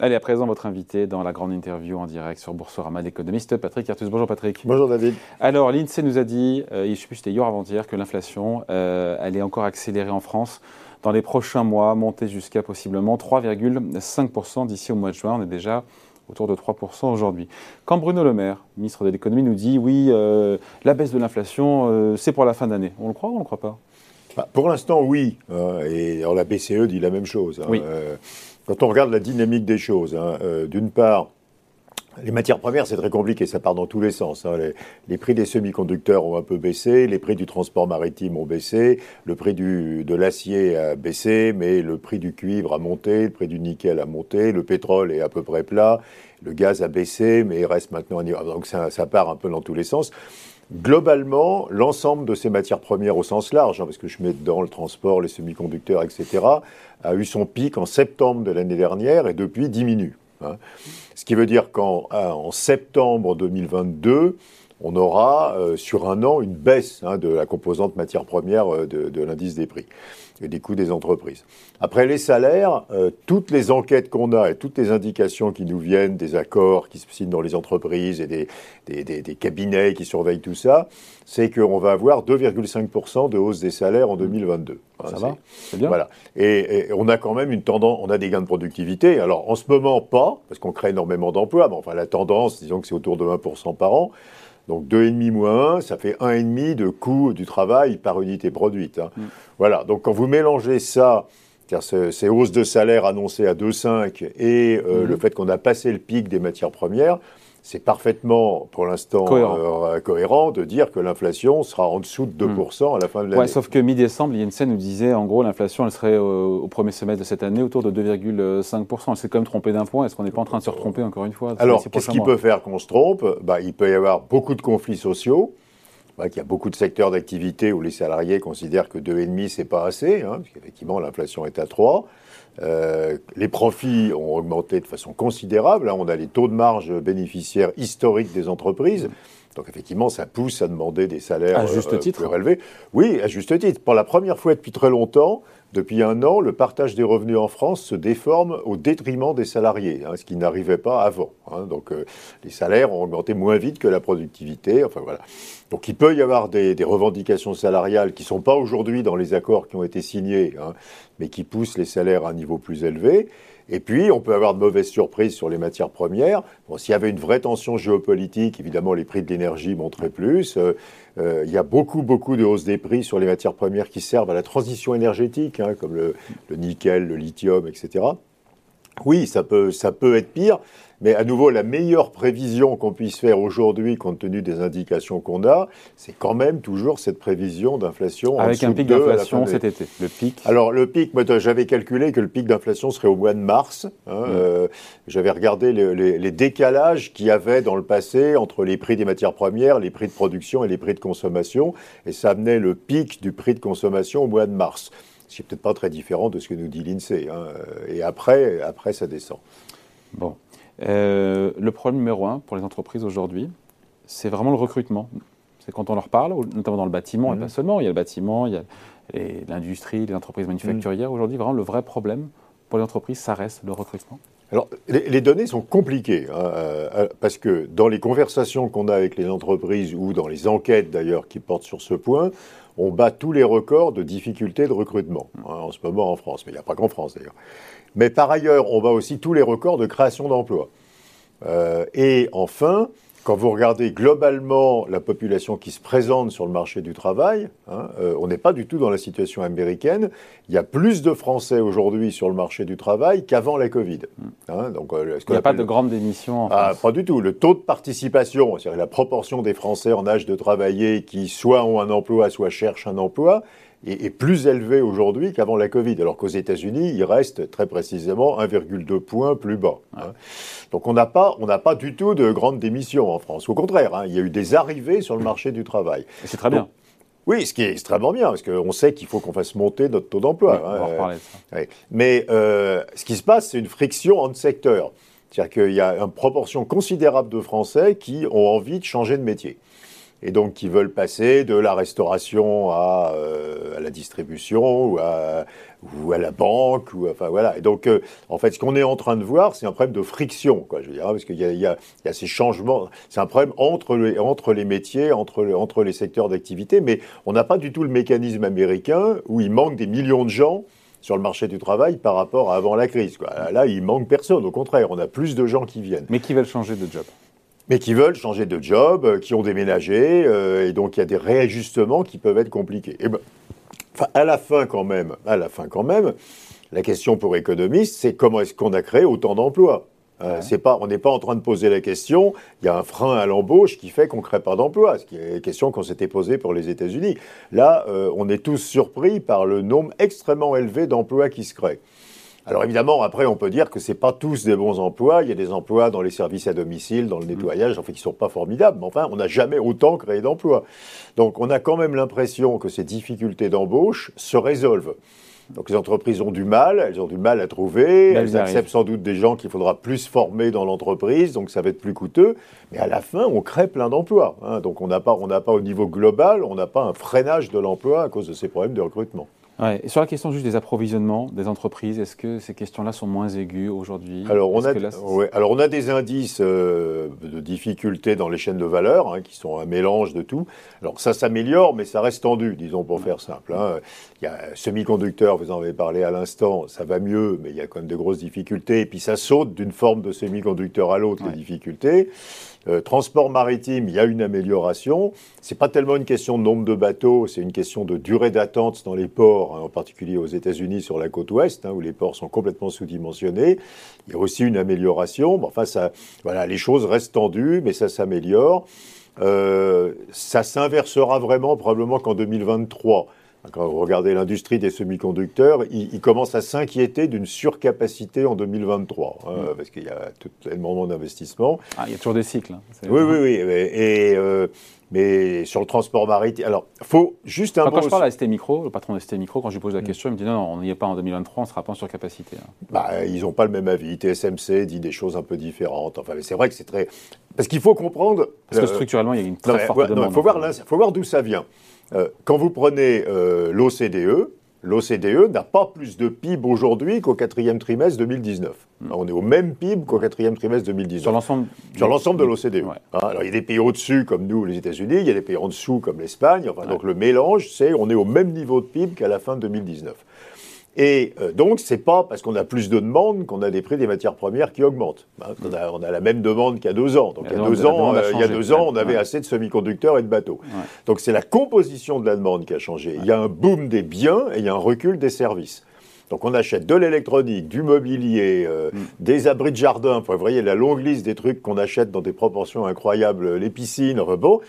Allez, à présent, votre invité dans la grande interview en direct sur Boursorama, l'économiste Patrick Artus. Bonjour Patrick. Bonjour David. Alors, l'INSEE nous a dit, euh, je ne sais plus, c'était hier avant-hier, que l'inflation euh, allait encore accélérer en France dans les prochains mois, monter jusqu'à possiblement 3,5% d'ici au mois de juin. On est déjà autour de 3% aujourd'hui. Quand Bruno Le Maire, ministre de l'économie, nous dit oui, euh, la baisse de l'inflation, euh, c'est pour la fin d'année, on le croit ou on ne le croit pas? Bah, Pour l'instant, oui. Et alors, la BCE dit la même chose. Hein. Oui. Quand on regarde la dynamique des choses, hein, euh, d'une part, les matières premières, c'est très compliqué, ça part dans tous les sens. hein. Les, prix des semi-conducteurs ont un peu baissé, les prix du transport maritime ont baissé, le prix du, de l'acier a baissé, mais le prix du cuivre a monté, le prix du nickel a monté, le pétrole est à peu près plat, le gaz a baissé, mais il reste maintenant... Donc ça part un peu dans tous les sens. Globalement, l'ensemble de ces matières premières au sens large, hein, parce que je mets dedans le transport, les semi-conducteurs, etc., a eu son pic en septembre de l'année dernière et depuis diminue. hein. Ce qui veut dire qu'en ah, en septembre 2022, on aura euh, sur un an une baisse hein, de la composante matière première euh, de, de l'indice des prix et des coûts des entreprises. Après les salaires, euh, toutes les enquêtes qu'on a et toutes les indications qui nous viennent des accords qui se signent dans les entreprises et des, des, des- des cabinets qui surveillent tout ça, c'est qu'on va avoir 2,5% de hausse des salaires en 2022. Hein, Ça va? C'est bien? voilà. Et, et on a quand même une tendance, on a des gains de productivité. Alors en ce moment, pas, parce qu'on crée énormément d'emplois, mais enfin la tendance, disons que c'est autour de 1% par an. Donc 2,5 moins 1, ça fait 1,5 de coût du travail par unité produite. hein. Voilà, donc quand vous mélangez ça, c'est-à-dire ce- ces hausses de salaire annoncées à 2,5 et euh, le fait qu'on a passé le pic des matières premières, c'est parfaitement, pour l'instant, Cohérent. euh, cohérent de dire que l'inflation sera en dessous de 2% à la fin de l'année. Ouais, sauf que mi-décembre, l'INSEE nous disait, en gros, l'inflation, elle serait euh, au premier semestre de cette année autour de 2,5%. Elle s'est quand même trompée d'un point. Est-ce qu'on n'est pas en train de se retromper encore une fois? Alors, qu'est-ce qui peut faire qu'on se trompe? Bah, Il peut y avoir beaucoup de conflits sociaux. Qu'il y a beaucoup de secteurs d'activité où les salariés considèrent que 2,5 c'est pas assez, hein, parce qu'effectivement l'inflation est à 3. Euh, les profits ont augmenté de façon considérable. hein. on a les taux de marge bénéficiaires historiques des entreprises. Donc effectivement, ça pousse à demander des salaires À juste euh, titre. plus relevés. Oui, à juste titre. Pour la première fois depuis très longtemps, depuis un an, le partage des revenus en France se déforme au détriment des salariés, hein, ce qui n'arrivait pas avant. hein. Donc euh, les salaires ont augmenté moins vite que la productivité. Enfin voilà. Donc il peut y avoir des, des revendications salariales qui ne sont pas aujourd'hui dans les accords qui ont été signés, hein, mais qui poussent les salaires à un niveau plus élevé. Et puis, on peut avoir de mauvaises surprises sur les matières premières. Bon, S'il y avait une vraie tension géopolitique, évidemment, les prix de l'énergie monteraient plus. Euh, euh, il y a beaucoup, beaucoup de hausses des prix sur les matières premières qui servent à la transition énergétique, hein, comme le, le nickel, le lithium, etc. Oui, ça peut, ça peut être pire, mais à nouveau, la meilleure prévision qu'on puisse faire aujourd'hui, compte tenu des indications qu'on a, c'est quand même toujours cette prévision d'inflation Avec un pic d'inflation cet été. Le pic. alors le pic, moi j'avais calculé que le pic d'inflation serait au mois de mars. hein, euh, j'avais regardé les, les- les décalages qu'il y avait dans le passé entre les prix des matières premières, les prix de production et les prix de consommation, et ça amenait le pic du prix de consommation au mois de mars. Ce qui n'est peut-être pas très différent de ce que nous dit l'INSEE. hein, Et après, après ça descend. Bon. Euh, le problème numéro un pour les entreprises aujourd'hui, c'est vraiment le recrutement. C'est quand on leur parle, notamment dans le bâtiment, et Mhm. pas seulement, il y a le bâtiment, il y a l'industrie, les entreprises manufacturières. Aujourd'hui, vraiment, le vrai problème pour les entreprises, ça reste le recrutement. Alors, les, les données sont compliquées, hein, euh, euh, parce que dans les conversations qu'on a avec les entreprises ou dans les enquêtes d'ailleurs qui portent sur ce point, on bat tous les records de difficultés de recrutement hein, en ce moment en France, mais il n'y a pas qu'en France d'ailleurs. Mais par ailleurs, on bat aussi tous les records de création d'emplois. Euh, et enfin, quand vous regardez globalement la population qui se présente sur le marché du travail, hein, euh, on n'est pas du tout dans la situation américaine. Il y a plus de Français aujourd'hui sur le marché du travail qu'avant la Covid. hein. donc, euh, Il n'y a pas de grande démission en ah, pas du tout. Le taux de participation, c'est-à-dire la proportion des Français en âge de travailler qui soit ont un emploi, soit cherchent un emploi, est, est plus élevé aujourd'hui qu'avant la Covid. Alors qu'aux États-Unis, il reste très précisément 1,2 points plus bas. hein. Donc on n'a pas, on pas du tout de grandes démissions en France. Au contraire, hein, il y a eu des arrivées sur le marché du travail. C'est très bien. Oui, ce qui est extrêmement bien, parce qu'on sait qu'il faut qu'on fasse monter notre taux d'emploi. Oui, on va hein. reparler de ça. Oui. Mais euh, ce qui se passe, c'est une friction entre secteurs. C'est-à-dire qu'il y a une proportion considérable de Français qui ont envie de changer de métier. Et donc qui veulent passer de la restauration à, à la distribution ou à, la banque, ou enfin voilà. Et donc, euh, en fait, ce qu'on est en train de voir, c'est un problème de friction, quoi. Je veux dire, parce qu'il y, a, ces changements. C'est un problème entre les, métiers, entre, les secteurs d'activité, mais on n'a pas du tout le mécanisme américain où il manque des millions de gens sur le marché du travail par rapport à avant la crise. Là, il manque personne. Au contraire, on a plus de gens qui viennent. Mais qui veulent changer de job? Mais qui veulent changer de job, euh, qui ont déménagé, euh, et donc il y a des réajustements qui peuvent être compliqués. Et ben, à la fin quand même, à la fin quand même, la question pour économistes, c'est comment est-ce qu'on a créé autant d'emplois? Euh, c'est pas, on n'est pas en train de poser la question. Il y a un frein à l'embauche qui fait qu'on ne crée pas d'emplois, ce qui est une question qu'on s'était posée pour les États-Unis. Là, euh, on est tous surpris par le nombre extrêmement élevé d'emplois qui se créent. Alors évidemment, après, on peut dire que c'est pas tous des bons emplois. Il y a des emplois dans les services à domicile, dans le mm. nettoyage, en fait, qui sont pas formidables. Mais enfin, on n'a jamais autant créé d'emplois. Donc, on a quand même l'impression que ces difficultés d'embauche se résolvent. Donc les entreprises ont du mal, elles ont du mal à trouver, elles, acceptent sans doute des gens qu'il faudra plus former dans l'entreprise, donc ça va être plus coûteux. Mais à la fin, on crée plein d'emplois. Hein. Donc on n'a pas, on n'a pas au niveau global, on n'a pas un freinage de l'emploi à cause de ces problèmes de recrutement. Ouais. Et sur la question juste des approvisionnements des entreprises, est-ce que ces questions-là sont moins aiguës aujourd'hui? Alors, on a, alors on a des indices euh, de difficultés dans les chaînes de valeur, hein, qui sont un mélange de tout. Alors ça s'améliore, mais ça reste tendu, disons pour faire simple. Hein. Il y a semi-conducteurs, vous en avez parlé à l'instant, ça va mieux, mais il y a quand même de grosses difficultés. Et puis ça saute d'une forme de semi-conducteur à l'autre, les difficultés. Euh, transport maritime, il y a une amélioration. C'est pas tellement une question de nombre de bateaux, c'est une question de durée d'attente dans les ports, hein, en particulier aux États-Unis sur la côte ouest, hein, où les ports sont complètement sous-dimensionnés. Il y a aussi une amélioration. enfin, voilà, les choses restent tendues, mais ça s'améliore. Euh, ça s'inversera vraiment probablement qu'en 2023. Quand vous regardez l'industrie des semi-conducteurs, ils, commencent à s'inquiéter d'une surcapacité en 2023, hein, mm. parce qu'il y a tout, tellement d'investissements. Ah, il y a toujours des cycles. Hein, oui, oui, oui. Et, euh, mais sur le transport maritime, alors, faut juste un Quand je parle à ST Micro, le patron de ST Micro, quand je lui pose la mm. question, il me dit non, non on n'y est pas en 2023, on ne sera pas en surcapacité. Hein. Bah, ils n'ont pas le même avis. TSMC dit des choses un peu différentes. Enfin, c'est vrai que c'est très. Parce qu'il faut comprendre. Parce que structurellement, il y a une très forte demande. Il faut, voir, faut voir d'où ça vient. Euh, quand vous prenez euh, l'OCDE, l'OCDE n'a pas plus de PIB aujourd'hui qu'au quatrième trimestre 2019. Hmm. On est au même PIB qu'au quatrième trimestre 2019. Sur l'ensemble Sur l'ensemble de l'OCDE. Hein, alors il y a des pays au-dessus comme nous, les États-Unis, il y a des pays en dessous comme l'Espagne. Enfin, Donc le mélange, c'est on est au même niveau de PIB qu'à la fin de 2019. Et euh, donc, c'est pas parce qu'on a plus de demandes qu'on a des prix des matières premières qui augmentent. Hein, on, a, la même demande qu'il y a deux ans. Donc, il y a deux ans, euh, il y a deux ans, on avait assez de semi-conducteurs et de bateaux. Donc, c'est la composition de la demande qui a changé. Il y a un boom des biens et il y a un recul des services. Donc on achète de l'électronique, du mobilier, euh, mm. des abris de jardin. Vous voyez la longue liste des trucs qu'on achète dans des proportions incroyables, les piscines, bon.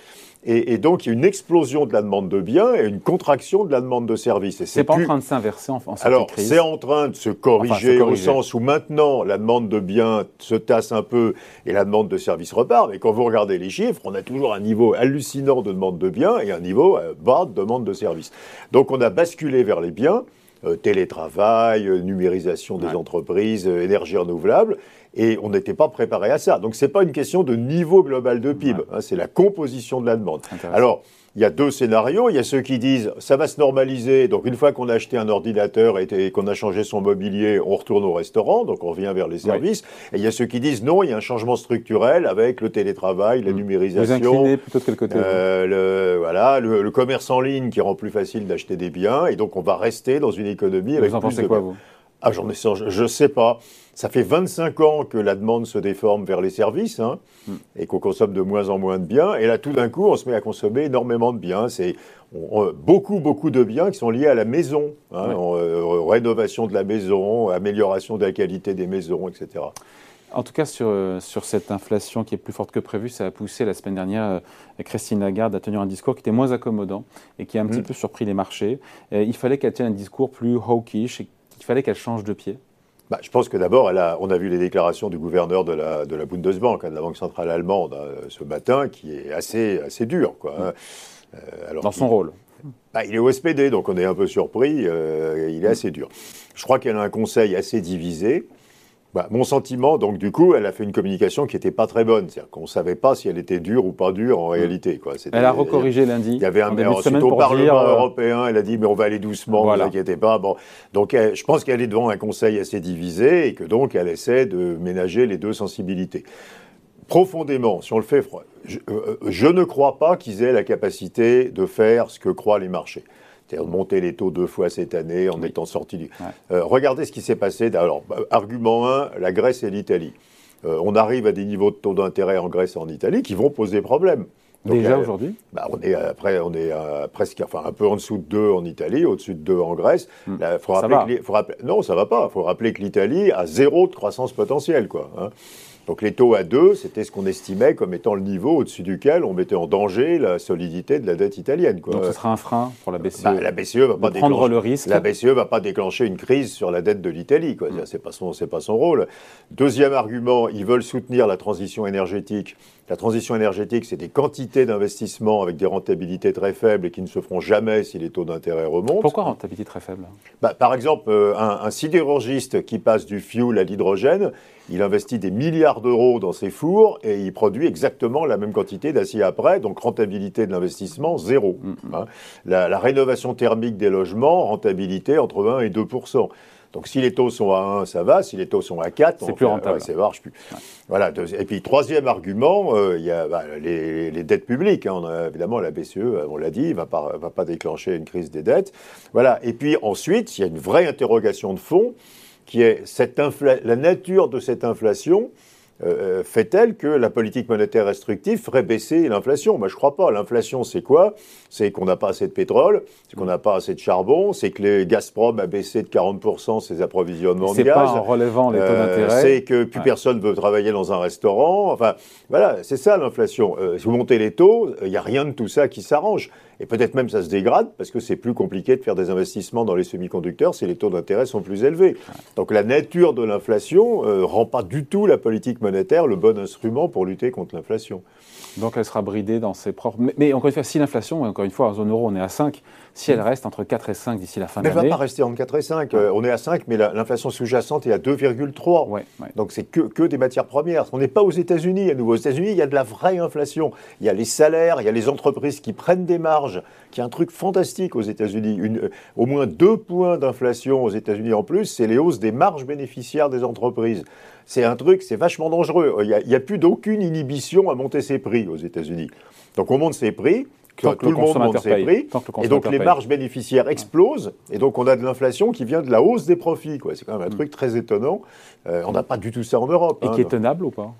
Et, donc, il y a une explosion de la demande de biens et une contraction de la demande de services. C'est pas en train de s'inverser en, France Alors, c'est en train de se corriger, au sens où maintenant, la demande de biens se tasse un peu et la demande de services repart. Mais quand vous regardez les chiffres, on a toujours un niveau hallucinant de demande de biens et un niveau euh, bas de demande de services. Donc, on a basculé vers les biens. Euh, télétravail, euh, numérisation des entreprises, énergie renouvelable et on n'était pas préparé à ça. Donc ce n'est pas une question de niveau global de PIB, hein, c'est la composition de la demande. Alors, il y a deux scénarios. Il y a ceux qui disent ça va se normaliser. Donc une fois qu'on a acheté un ordinateur et qu'on a changé son mobilier, on retourne au restaurant, donc on revient vers les services. Et il y a ceux qui disent non, il y a un changement structurel avec le télétravail, la mmh. numérisation. Vous plutôt de quel côté euh, le, Voilà, le, commerce en ligne qui rend plus facile d'acheter des biens. Et donc on va rester dans une économie avec vous en plus pensez quoi, vous? Ah, j'en ai, je ne sais pas. Ça fait 25 ans que la demande se déforme vers les services hein, hmm. et qu'on consomme de moins en moins de biens. Et là, tout d'un coup, on se met à consommer énormément de biens. C'est beaucoup, beaucoup de biens qui sont liés à la maison, hein, euh, rénovation de la maison, amélioration de la qualité des maisons, etc. En tout cas, sur, sur, cette inflation qui est plus forte que prévu, ça a poussé la semaine dernière euh, Christine Lagarde à tenir un discours qui était moins accommodant et qui a un petit hmm. peu surpris les marchés. il fallait qu'elle tienne un discours plus hawkish il fallait qu'elle change de pied bah, je pense que d'abord, on a vu les déclarations du gouverneur de la, de la Bundesbank, hein, de la Banque centrale allemande, hein, ce matin, qui est assez, assez dur. Quoi, hein. euh, alors Dans son rôle bah, Il est au SPD, donc on est un peu surpris. Euh, il est assez dur. Je crois qu'elle a un conseil assez divisé. Bah, mon sentiment, donc du coup, elle a fait une communication qui n'était pas très bonne. C'est-à-dire qu'on ne savait pas si elle était dure ou pas dure en réalité. Quoi. Elle a recorrigé lundi. Il y avait un maire au Parlement euh, européen, elle a dit mais on va aller doucement, ne vous inquiétez pas. Bon, donc je pense qu'elle est devant un conseil assez divisé et que donc elle essaie de ménager les deux sensibilités. Profondément, si on le fait, je, euh, je ne crois pas qu'ils aient la capacité de faire ce que croient les marchés c'est-à-dire monter les taux deux fois cette année en étant sorti du. Euh, regardez ce qui s'est passé. Alors, bah, argument 1, la Grèce et l'Italie. Euh, on arrive à des niveaux de taux d'intérêt en Grèce et en Italie qui vont poser problème. Déjà euh, aujourd'hui bah, On est après, on est presque, enfin un peu en dessous de 2 en Italie, au-dessus de 2 en Grèce. Faut ça va. faut rappeler, non, ça va pas. Il faut rappeler que l'Italie a zéro de croissance potentielle, quoi. Hein. Donc les taux à 2, c'était ce qu'on estimait comme étant le niveau au-dessus duquel on mettait en danger la solidité de la dette italienne. Donc ce sera un frein pour la BCE. Bah, la BCE va pas prendre le risque. La BCE va pas déclencher une crise sur la dette de l'Italie. Ce n'est C'est pas son, c'est pas son rôle. Deuxième argument, ils veulent soutenir la transition énergétique. La transition énergétique, c'est des quantités d'investissement avec des rentabilités très faibles et qui ne se feront jamais si les taux d'intérêt remontent. Pourquoi rentabilité très faible? Bah, Par exemple, euh, un, un sidérurgiste qui passe du fuel à l'hydrogène, il investit des milliards d'euros dans ses fours et il produit exactement la même quantité d'acier après, donc rentabilité de l'investissement zéro. Mm. Hein. La, rénovation thermique des logements, rentabilité entre 1 et 2% donc si les taux sont à 1, ça va. Si les taux sont à 4, c'est plus rentable. ça marche plus. Voilà. Et puis troisième argument, euh, il y a bah, les, dettes publiques. Hein. On a, évidemment, la BCE, on l'a dit, va pas va pas déclencher une crise des dettes. Voilà. Et puis ensuite, il y a une vraie interrogation de fond qui est cette la nature de cette inflation. Euh, fait-elle que la politique monétaire restrictive ferait baisser l'inflation Moi, je ne crois pas. L'inflation, c'est quoi? C'est qu'on n'a pas assez de pétrole, c'est qu'on n'a pas assez de charbon, c'est que les Gazprom a baissé de 40% ses approvisionnements de gaz. C'est pas en relevant les taux euh, d'intérêt. c'est que plus personne ne veut travailler dans un restaurant. Enfin, voilà, c'est ça l'inflation. Euh, si vous montez les taux, il n'y a rien de tout ça qui s'arrange. Et peut-être même ça se dégrade parce que c'est plus compliqué de faire des investissements dans les semi-conducteurs si les taux d'intérêt sont plus élevés. Donc la nature de l'inflation ne rend pas du tout la politique monétaire le bon instrument pour lutter contre l'inflation. Donc elle sera bridée dans ses propres. Mais, encore une fois, si l'inflation, encore une fois, en zone euro, on est à 5, si elle reste entre 4 et 5 d'ici la fin de l'année. Elle ne va pas rester entre 4 et 5. Euh, on est à 5, mais l'inflation sous-jacente est à 2,3. Donc c'est que, que des matières premières. On n'est pas aux États-Unis à nouveau. Aux États-Unis, il y a de la vraie inflation. Il y a les salaires, il y a les entreprises qui prennent des marges, qui est un truc fantastique aux États-Unis. Euh, au moins deux points d'inflation aux États-Unis en plus, c'est les hausses des marges bénéficiaires des entreprises c'est un truc, c'est vachement dangereux. Il n'y a, plus d'aucune inhibition à monter ses prix aux États-Unis. Donc on monte ses prix, tout le, monde monte ses prix, et donc les marges bénéficiaires explosent, et donc on a de l'inflation qui vient de la hausse des profits. C'est quand même un mm. truc très étonnant. Euh, on n'a pas du tout ça en Europe. Et hein, qui est tenable ou pas?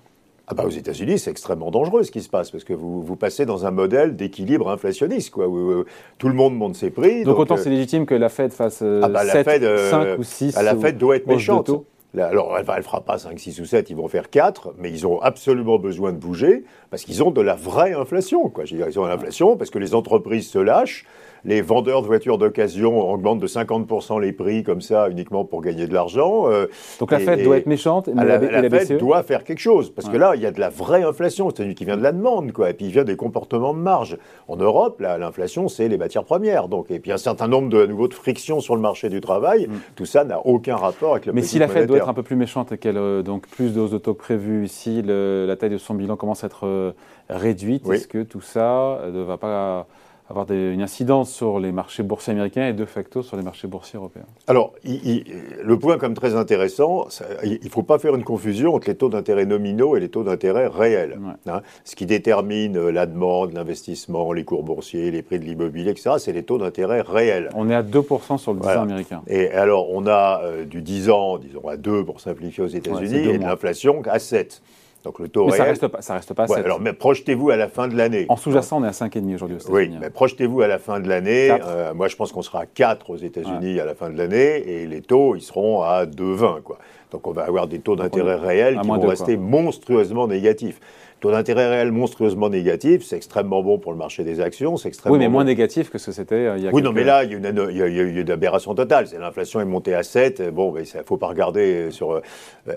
Ah bah aux États-Unis, c'est extrêmement dangereux ce qui se passe parce que vous, vous passez dans un modèle d'équilibre inflationniste, quoi, où, tout le monde monte ses prix. Donc, autant euh, c'est légitime que la Fed fasse 7, euh, ah bah, 5 ou 6 à la Fed doit être méchante. Alors, elle ne fera pas 5, 6 ou 7, ils vont faire 4, mais ils ont absolument besoin de bouger parce qu'ils ont de la vraie inflation. Quoi. ils ont l'inflation parce que les entreprises se lâchent, les vendeurs de voitures d'occasion augmentent de 50% les prix comme ça uniquement pour gagner de l'argent. Euh, Donc la Fed doit être méchante mais la, la, Fed doit faire quelque chose parce que là, il y a de la vraie inflation, c'est qui vient de la demande, quoi. Et puis il vient des comportements de marge. En Europe, l'inflation, c'est les matières premières. Donc, et puis un certain nombre de, nouveau de frictions sur le marché du travail. Mm. Tout ça n'a aucun rapport avec le Mais si la Fed doit être un peu plus méchante et qu'elle euh, donc plus de hausses de taux que prévu, si la taille de son bilan commence à être euh, réduite, est-ce que tout ça ne va pas avoir une incidence sur les marchés boursiers américains et de facto sur les marchés boursiers européens? Alors, le point comme très intéressant, il ne faut pas faire une confusion entre les taux d'intérêt nominaux et les taux d'intérêt réels. Hein. ce qui détermine euh, la demande, l'investissement, les cours boursiers, les prix de l'immobilier, etc., c'est les taux d'intérêt réels. On est à 2% sur le 10 ans américain. Et alors, on a euh, du 10 ans, disons à 2 pour simplifier aux États-Unis, et de l'inflation à 7. Donc le taux mais ça reste pas, ça reste pas. alors, mais projetez-vous à la fin de l'année. En sous-jacent, on est à 5,5 aujourd'hui aux Oui, mais projetez-vous à la fin de l'année. Euh, moi, je pense qu'on sera à 4 aux États-Unis à la fin de l'année, et les taux, ils seront à 2,20 quoi. Donc on va avoir des taux d'intérêt réels qui vont rester monstrueusement négatifs. Taux d'intérêt réel monstrueusement négatif, c'est extrêmement bon pour le marché des actions, c'est extrêmement Oui, mais bon- moins négatif que ce que c'était euh, il y a Oui, non, quelques- mais là, il y a une, il y a- il y a eu une aberration totale. L'inflation est montée à 7. Bon, mais il ne faut pas regarder sur. euh,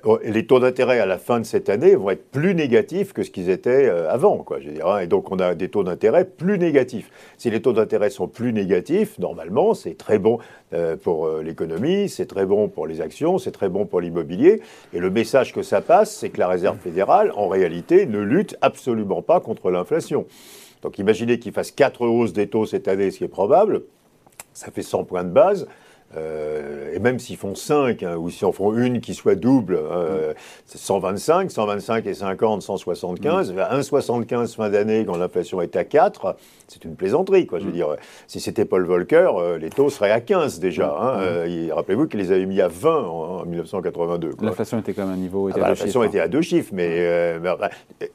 euh, les taux d'intérêt à la fin de cette année vont être plus négatifs que ce qu'ils étaient euh, avant, quoi, je veux dire. hein. Et donc, on a des taux d'intérêt plus négatifs. Si les taux d'intérêt sont plus négatifs, normalement, c'est très bon euh, pour euh, l'économie, c'est très bon pour les actions, c'est très bon pour l'immobilier. Et le message que ça passe, c'est que la Réserve fédérale, en réalité, ne lutte absolument pas contre l'inflation. Donc imaginez qu'ils fassent 4 hausses des taux cette année, ce qui est probable, ça fait 100 points de base. Euh, et même s'ils font 5, hein, ou s'ils en font une qui soit double, euh, c'est 125, 125 et 50, 175. À 1,75 fin d'année, quand l'inflation est à 4, c'est une plaisanterie. Quoi. Je veux dire, si c'était Paul Volcker, euh, les taux seraient à 15 déjà. hein. Euh, Rappelez-vous qu'il les avait mis à 20 en, en 1982. quoi. L'inflation était quand même à un niveau. Ah bah, L'inflation chiffres, était à deux chiffres, mais, euh,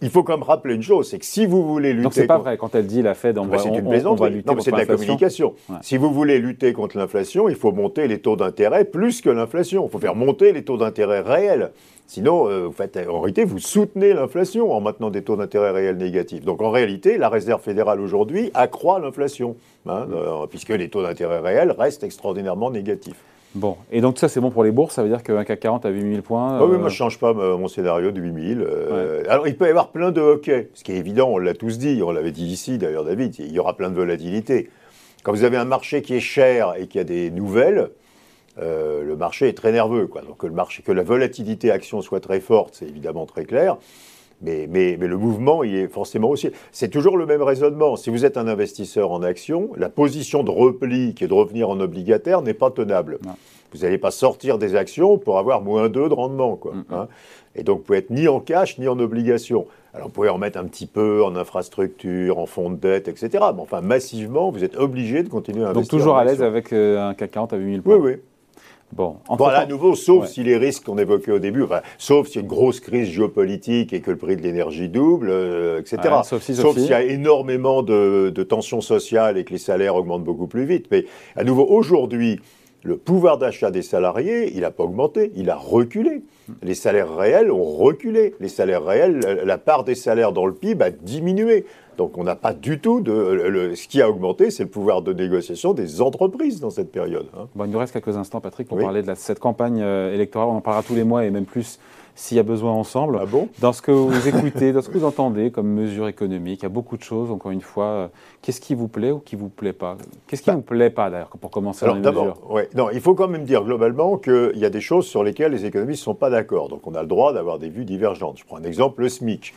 il faut quand même rappeler une chose, c'est que si vous voulez hein. lutter Donc c'est pas contre- vrai quand elle dit la Fed, on, bah, va, c'est on- une on plaisanterie. va lutter non, mais c'est de la communication. Ouais. Si vous voulez lutter contre l'inflation, il faut monter les taux d'intérêt plus que l'inflation. Il faut faire monter les taux d'intérêt réels. Sinon, euh, vous faites, en réalité, vous soutenez l'inflation en maintenant des taux d'intérêt réels négatifs. Donc en réalité, la Réserve fédérale aujourd'hui accroît l'inflation, hein, euh, puisque les taux d'intérêt réels restent extraordinairement négatifs. Bon, et donc ça c'est bon pour les bourses, ça veut dire qu'un CAC 40 à 8000 points. Ah oui, euh, moi je change pas euh, mon scénario de 8000. euh, Alors il peut y avoir plein de hockey, ce qui est évident, on l'a tous dit, on l'avait dit ici d'ailleurs David, il y aura plein de volatilité. Quand vous avez un marché qui est cher et qui a des nouvelles, euh, le marché est très nerveux. Donc que, le marché, que la volatilité action soit très forte, c'est évidemment très clair. Mais, le mouvement, il est forcément aussi. C'est toujours le même raisonnement. Si vous êtes un investisseur en action, la position de repli, qui est de revenir en obligataire, n'est pas tenable. Vous n'allez pas sortir des actions pour avoir moins 2 de rendement. Quoi, Mm, hein. Et donc, vous pouvez être ni en cash, ni en obligation. Alors, vous pouvez en mettre un petit peu en infrastructure, en fonds de dette, etc. Mais enfin, massivement, vous êtes obligé de continuer à Donc investir. toujours en à l'aise avec euh, un CAC 40 à 8000 points. Oui, oui. Bon, Bon, là, à nouveau, sauf Ouais. si les risques qu'on évoquait au début, enfin, sauf s'il y a une grosse crise géopolitique et que le prix de l'énergie double, euh, etc. Ouais, sauf si, sauf si. s'il y a énormément de, de tensions sociales et que les salaires augmentent beaucoup plus vite. Mais à nouveau, aujourd'hui, le pouvoir d'achat des salariés, il n'a pas augmenté, il a reculé. Les salaires réels ont reculé. Les salaires réels, la- part des salaires dans le PIB a diminué. Donc on n'a pas du tout de... le- ce qui a augmenté, c'est le pouvoir de négociation des entreprises dans cette période. hein. Bon, il nous reste quelques instants, Patrick, pour Oui. parler de la- cette campagne euh, électorale. On en parlera tous les mois et même plus s'il y a besoin ensemble. Ah bon? Dans ce que vous écoutez, dans ce que vous entendez comme mesures économiques, il y a beaucoup de choses, encore une fois. Euh, Qu'est-ce qui vous plaît ou qui vous plaît pas? Qu'est-ce qui Bah, vous plaît pas, d'ailleurs, pour commencer Alors dans les mesures? d'abord, ouais, non, il faut quand même dire globalement qu'il y a des choses sur lesquelles les économistes ne sont pas d'accord. Donc on a le droit d'avoir des vues divergentes. Je prends un exemple, le SMIC.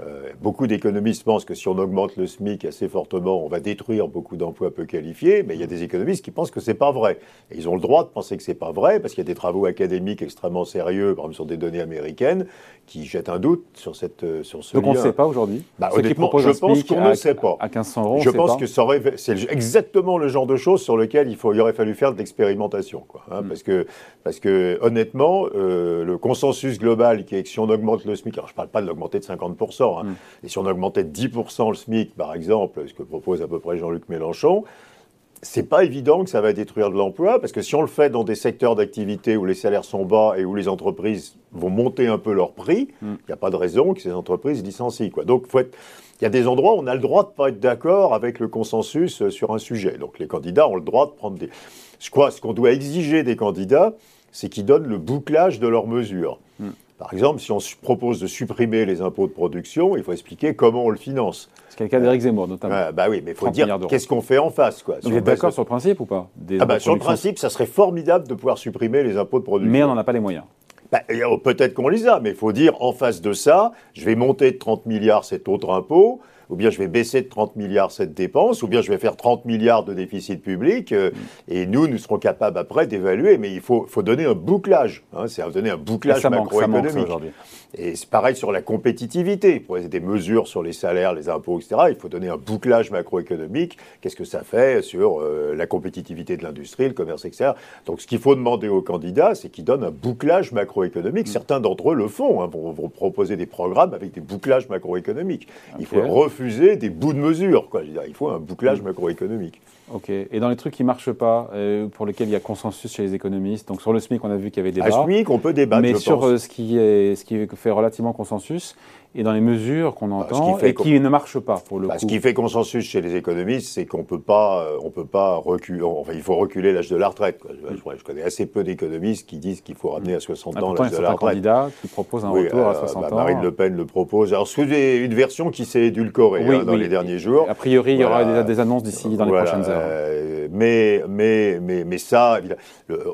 Euh, beaucoup d'économistes pensent que si on augmente le SMIC assez fortement, on va détruire beaucoup d'emplois peu qualifiés, mais il y a des économistes qui pensent que c'est pas vrai. Et ils ont le droit de penser que c'est pas vrai, parce qu'il y a des travaux académiques extrêmement sérieux, par exemple sur des données américaines, qui jettent un doute sur, cette, euh, sur ce Donc on ne sait pas aujourd'hui. Bah, honnêtement, je pense qu'on ne sait pas. À 1500 euros, on Je sait pense pas. que ça aurait, c'est exactement le genre de choses sur lequel il, faut, il aurait fallu faire de l'expérimentation. Quoi, Mm. hein, parce, que, parce que, honnêtement, euh, le consensus global qui est que si on augmente le SMIC, alors je ne parle pas de l'augmenter de 50%, hein, Mm. et si on augmentait de 10% le SMIC, par exemple, ce que propose à peu près Jean-Luc Mélenchon, c'est pas évident que ça va détruire de l'emploi, parce que si on le fait dans des secteurs d'activité où les salaires sont bas et où les entreprises vont monter un peu leur prix, il Mm. n'y a pas de raison que ces entreprises licencient. Quoi. Donc, être- il y a des endroits où on a le droit de ne pas être d'accord avec le consensus euh, sur un sujet. Donc, les candidats ont le droit de prendre des. Je crois ce qu'on doit exiger des candidats, c'est qu'ils donnent le bouclage de leurs mesures. Mm. Par exemple, si on propose de supprimer les impôts de production, il faut expliquer comment on le finance. C'est le cas d'Éric Zemmour, notamment. Ah, bah oui, mais il faut 30 dire qu'est-ce qu'on fait en face. Quoi. Vous êtes d'accord sur le principe ou pas Des ah bah, Sur le principe, ça serait formidable de pouvoir supprimer les impôts de production. Mais on n'en a pas les moyens. Bah, oh, Peut-être qu'on les a, mais il faut dire en face de ça, je vais monter de 30 milliards cet autre impôt, ou bien je vais baisser de 30 milliards cette dépense, ou bien je vais faire 30 milliards de déficit public, euh, et nous, nous serons capables après d'évaluer, mais il faut, faut donner un bouclage, hein, c'est donner un bouclage macroéconomique. Et c'est pareil sur la compétitivité. Pour des mesures sur les salaires, les impôts, etc., il faut donner un bouclage macroéconomique. Qu'est-ce que ça fait sur euh, la compétitivité de l'industrie, le commerce, etc. Donc ce qu'il faut demander aux candidats, c'est qu'ils donnent un bouclage macroéconomique. Mm. Certains d'entre eux le font, hein, vont, vont proposer des programmes avec des bouclages macroéconomiques. Il faut refuser des bouts de mesure. Quoi. Il faut un Mm. bouclage macroéconomique. Ok. Et dans les trucs qui ne marchent pas, euh, pour lesquels il y a consensus chez les économistes, donc sur le SMIC, on a vu qu'il y avait des À SMIC, on peut débattre. Mais je sur pense. euh, ce, qui est, ce qui fait relativement consensus, et dans les mesures qu'on entend, fait et qui ne marchent pas, pour le Bah, coup. ce qui fait consensus chez les économistes, c'est qu'on peut pas, euh, on peut pas reculer. Enfin, il faut reculer l'âge de la retraite. Je, je- je connais assez peu d'économistes qui disent qu'il faut ramener à 60 Ah, ans l'âge y a de la retraite. candidats qui proposent un Oui, retour à euh, 60 bah, ans. Marine Le Pen le propose. Alors, c'est des- une version qui s'est édulcorée Oui, hein, dans oui. les derniers jours. A priori, il y aura des, des annonces d'ici dans les prochaines heures. euh, mais, mais, mais, mais ça, le-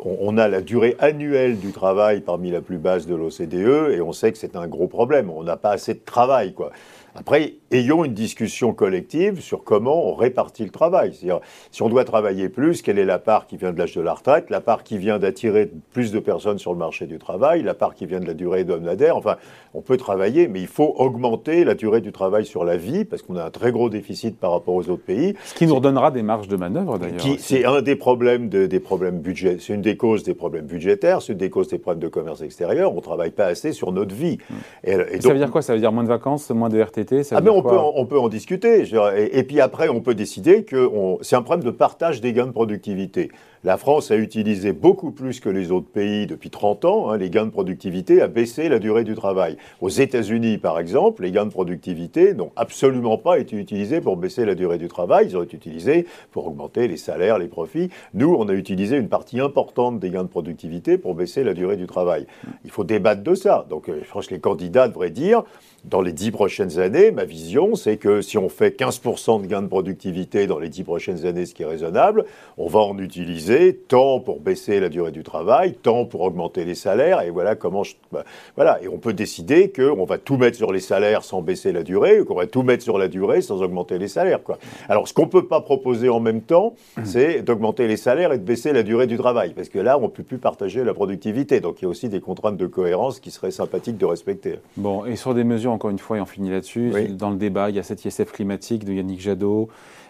on, on a la durée annuelle du travail parmi la plus basse de l'OCDE et on sait que c'est un gros problème. On n'a pas assez de travail, quoi. Après, ayons une discussion collective sur comment on répartit le travail. C'est-à-dire, si on doit travailler plus, quelle est la part qui vient de l'âge de la retraite, la part qui vient d'attirer plus de personnes sur le marché du travail, la part qui vient de la durée hebdomadaire. Enfin, on peut travailler, mais il faut augmenter la durée du travail sur la vie, parce qu'on a un très gros déficit par rapport aux autres pays. Ce qui nous redonnera des marges de manœuvre, d'ailleurs. C'est un des problèmes de- des problèmes budget. C'est une des causes des problèmes budgétaires, c'est une des causes des problèmes de commerce extérieur. On travaille pas assez sur notre vie. Et, et Ça veut dire quoi? Ça veut dire moins de vacances, moins de RTT ça veut ah mais dire on quoi peut, en, on peut en discuter. Dirais. Et, et puis après, on peut décider que c'est un problème de partage des gains de productivité. La France a utilisé beaucoup plus que les autres pays depuis 30 ans hein, les gains de productivité à baisser la durée du travail. Aux États-Unis, par exemple, les gains de productivité n'ont absolument pas été utilisés pour baisser la durée du travail. Ils ont été utilisés pour augmenter les salaires, les profits. Nous, on a utilisé une partie importante des gains de productivité pour baisser la durée du travail. Il faut débattre de ça. Donc, euh, je pense que les candidats devraient dire dans les dix prochaines années, ma vision, c'est que si on fait 15% de gains de productivité dans les dix prochaines années, ce qui est raisonnable, on va en utiliser tant pour baisser la durée du travail, tant pour augmenter les salaires. Et voilà comment je, bah, voilà. Et on peut décider qu'on va tout mettre sur les salaires sans baisser la durée, ou qu'on va tout mettre sur la durée sans augmenter les salaires. Quoi. Alors, ce qu'on peut pas proposer en même temps, c'est d'augmenter les salaires et de baisser la durée du travail, parce que là, on peut plus partager la productivité. Donc, il y a aussi des contraintes de cohérence qui seraient sympathiques de respecter. Bon, et sur des mesures, encore une fois, et on finit là-dessus, Oui. dans le débat, il y a cette ISF climatique de Yannick Jadot,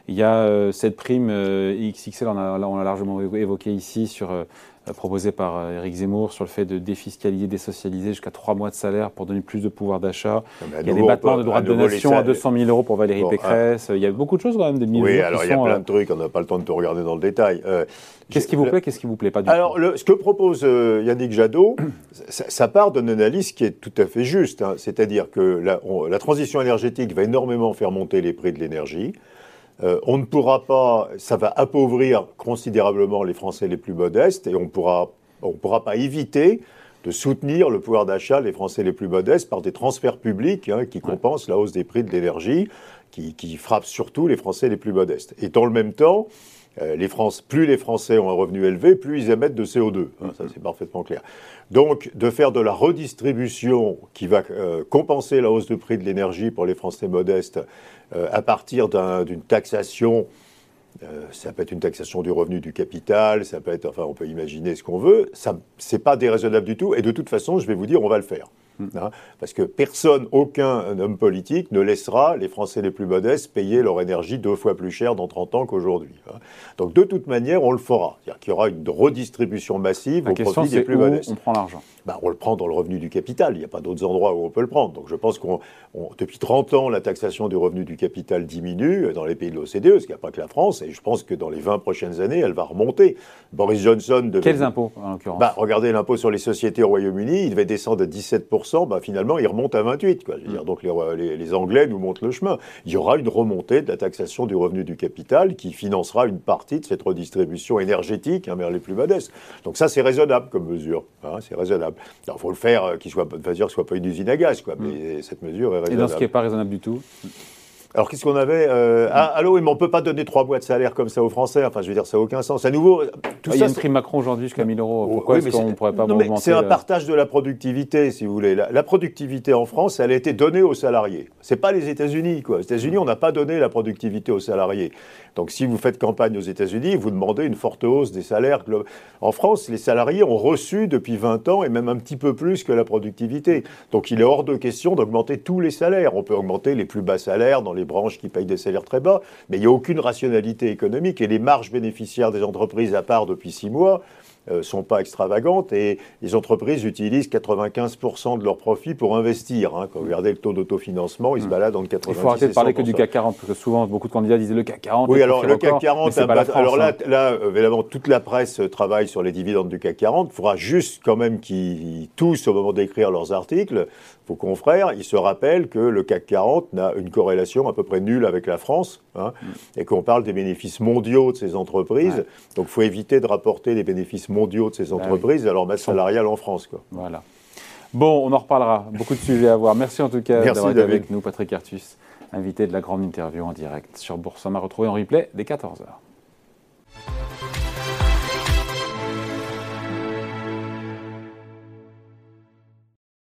il y a euh, cette prime euh, XXL, on a, on l'a largement évo- évoqué ici, sur, euh, proposée par euh, Éric Zemmour, sur le fait de défiscaliser, désocialiser jusqu'à trois mois de salaire pour donner plus de pouvoir d'achat. Mais à Il y a des battements de droits de donation à salaires- 200 000 euros pour Valérie Bon, Pécresse. Il y a beaucoup de choses quand même, des Oui, alors il y a plein euh, de trucs, on n'a pas le temps de tout regarder dans le détail. Euh, Qu'est-ce qui vous plaît, qu'est-ce qui vous plaît pas du Alors, le- ce que propose euh, Yannick Jadot, ça, ça part d'une analyse qui est tout à fait juste. hein. C'est-à-dire que la, on- la transition énergétique va énormément faire monter les prix de l'énergie. Euh, on ne pourra pas, ça va appauvrir considérablement les Français les plus modestes et on pourra, on pourra pas éviter de soutenir le pouvoir d'achat des Français les plus modestes par des transferts publics hein, qui compensent la hausse des prix de l'énergie, qui, qui frappent surtout les Français les plus modestes. Et dans le même temps, euh, les France, plus les Français ont un revenu élevé, plus ils émettent de CO2. hein, ça, c'est parfaitement clair. Donc, de faire de la redistribution qui va euh, compenser la hausse de prix de l'énergie pour les Français modestes à partir d'un- d'une taxation euh, ça peut être une taxation du revenu du capital, ça peut être, enfin, on peut imaginer ce qu'on veut. Ça, c'est pas déraisonnable du tout. Et de toute façon, je vais vous dire, on va le faire. Hein, parce que personne, aucun homme politique ne laissera les Français les plus modestes payer leur énergie deux fois plus cher dans 30 ans qu'aujourd'hui. hein. Donc, de toute manière, on le fera. C'est-à-dire qu'il y aura une redistribution massive La au profit des plus où modestes. on prend l'argent? Bah, on le prend dans le revenu du capital. Il n'y a pas d'autres endroits où on peut le prendre. Donc je pense qu'on, on- depuis 30 ans, la taxation du revenu du capital diminue dans les pays de l'OCDE, parce qu'il n'y a pas que la France. Et je pense que dans les 20 prochaines années, elle va remonter. Boris Johnson devait. Quels impôts, en l'occurrence? Bah, regardez l'impôt sur les sociétés au Royaume-Uni, il devait descendre à 17%, bah, finalement il remonte à 28%. Quoi. Je veux dire, donc les, les- les Anglais nous montrent le chemin. Il y aura une remontée de la taxation du revenu du capital qui financera une partie de cette redistribution énergétique hein, vers les plus modestes. Donc ça c'est raisonnable comme mesure, hein, c'est raisonnable. Il faut le faire, euh, qu'il soit, pas dire que ce soit pas une usine à gaz, quoi, mais cette mesure est Et raisonnable. dans ce qui n'est pas raisonnable du tout Alors qu'est-ce qu'on avait euh, Ah, allô, oui, mais on peut pas donner trois mois de salaire comme ça aux Français. Enfin, je veux dire, ça n'a aucun sens. À nouveau, tout Ah, Il y ça. a une prime Macron aujourd'hui jusqu'à 1000 euros. Oui, Pourquoi est-ce qu'on c'est- ne pourrait pas non, augmenter C'est un la- partage de la productivité, si vous voulez. La, la productivité en France, elle a été donnée aux salariés. C'est pas les États-Unis, quoi. Aux États-Unis, on n'a pas donné la productivité aux salariés. Donc, si vous faites campagne aux États-Unis, vous demandez une forte hausse des salaires. En France, les salariés ont reçu depuis 20 ans et même un petit peu plus que la productivité. Donc, il est hors de question d'augmenter tous les salaires. On peut augmenter les plus bas salaires dans les branches qui payent des salaires très bas, mais il n'y a aucune rationalité économique et les marges bénéficiaires des entreprises à part depuis six mois ne sont pas extravagantes et les entreprises utilisent 95% de leurs profits pour investir. Hein. Quand vous regardez le taux d'autofinancement, il se hmm. balade entre 90 Il faut arrêter de parler que du CAC 40, parce que souvent, beaucoup de candidats disaient le CAC 40. Oui, alors le CAC 40, alors là, hein. là, évidemment, toute la presse travaille sur les dividendes du CAC 40. Il faudra juste quand même qu'ils tous, au moment d'écrire leurs articles, vos confrères, ils se rappellent que le CAC 40 n'a une corrélation à peu près nulle avec la France, hein, et qu'on parle des bénéfices mondiaux de ces entreprises. Donc il faut éviter de rapporter les bénéfices mondiaux de ces bah entreprises à leur masse salariale en France. Quoi. Voilà. Bon, on en reparlera. Beaucoup de sujets à voir. Merci en tout cas d'avoir été avec nous, Patrick Artus, invité de la grande interview en direct sur Boursorama, retrouvé en replay dès 14h.